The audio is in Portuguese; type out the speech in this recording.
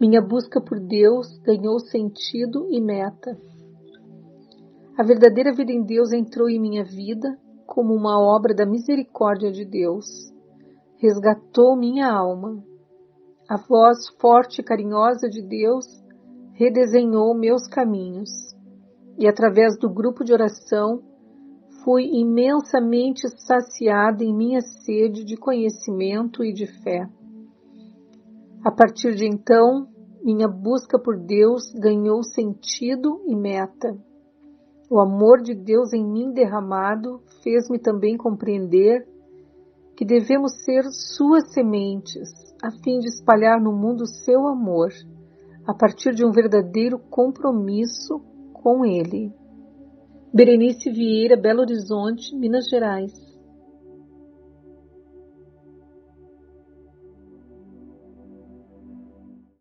Minha busca por Deus ganhou sentido e meta. A verdadeira vida em Deus entrou em minha vida como uma obra da misericórdia de Deus. Resgatou minha alma. A voz forte e carinhosa de Deus redesenhou meus caminhos. E através do grupo de oração, fui imensamente saciada em minha sede de conhecimento e de fé. A partir de então, minha busca por Deus ganhou sentido e meta. O amor de Deus em mim derramado fez-me também compreender que devemos ser suas sementes, a fim de espalhar no mundo seu amor, a partir de um verdadeiro compromisso com Ele. Berenice Vieira, Belo Horizonte, Minas Gerais.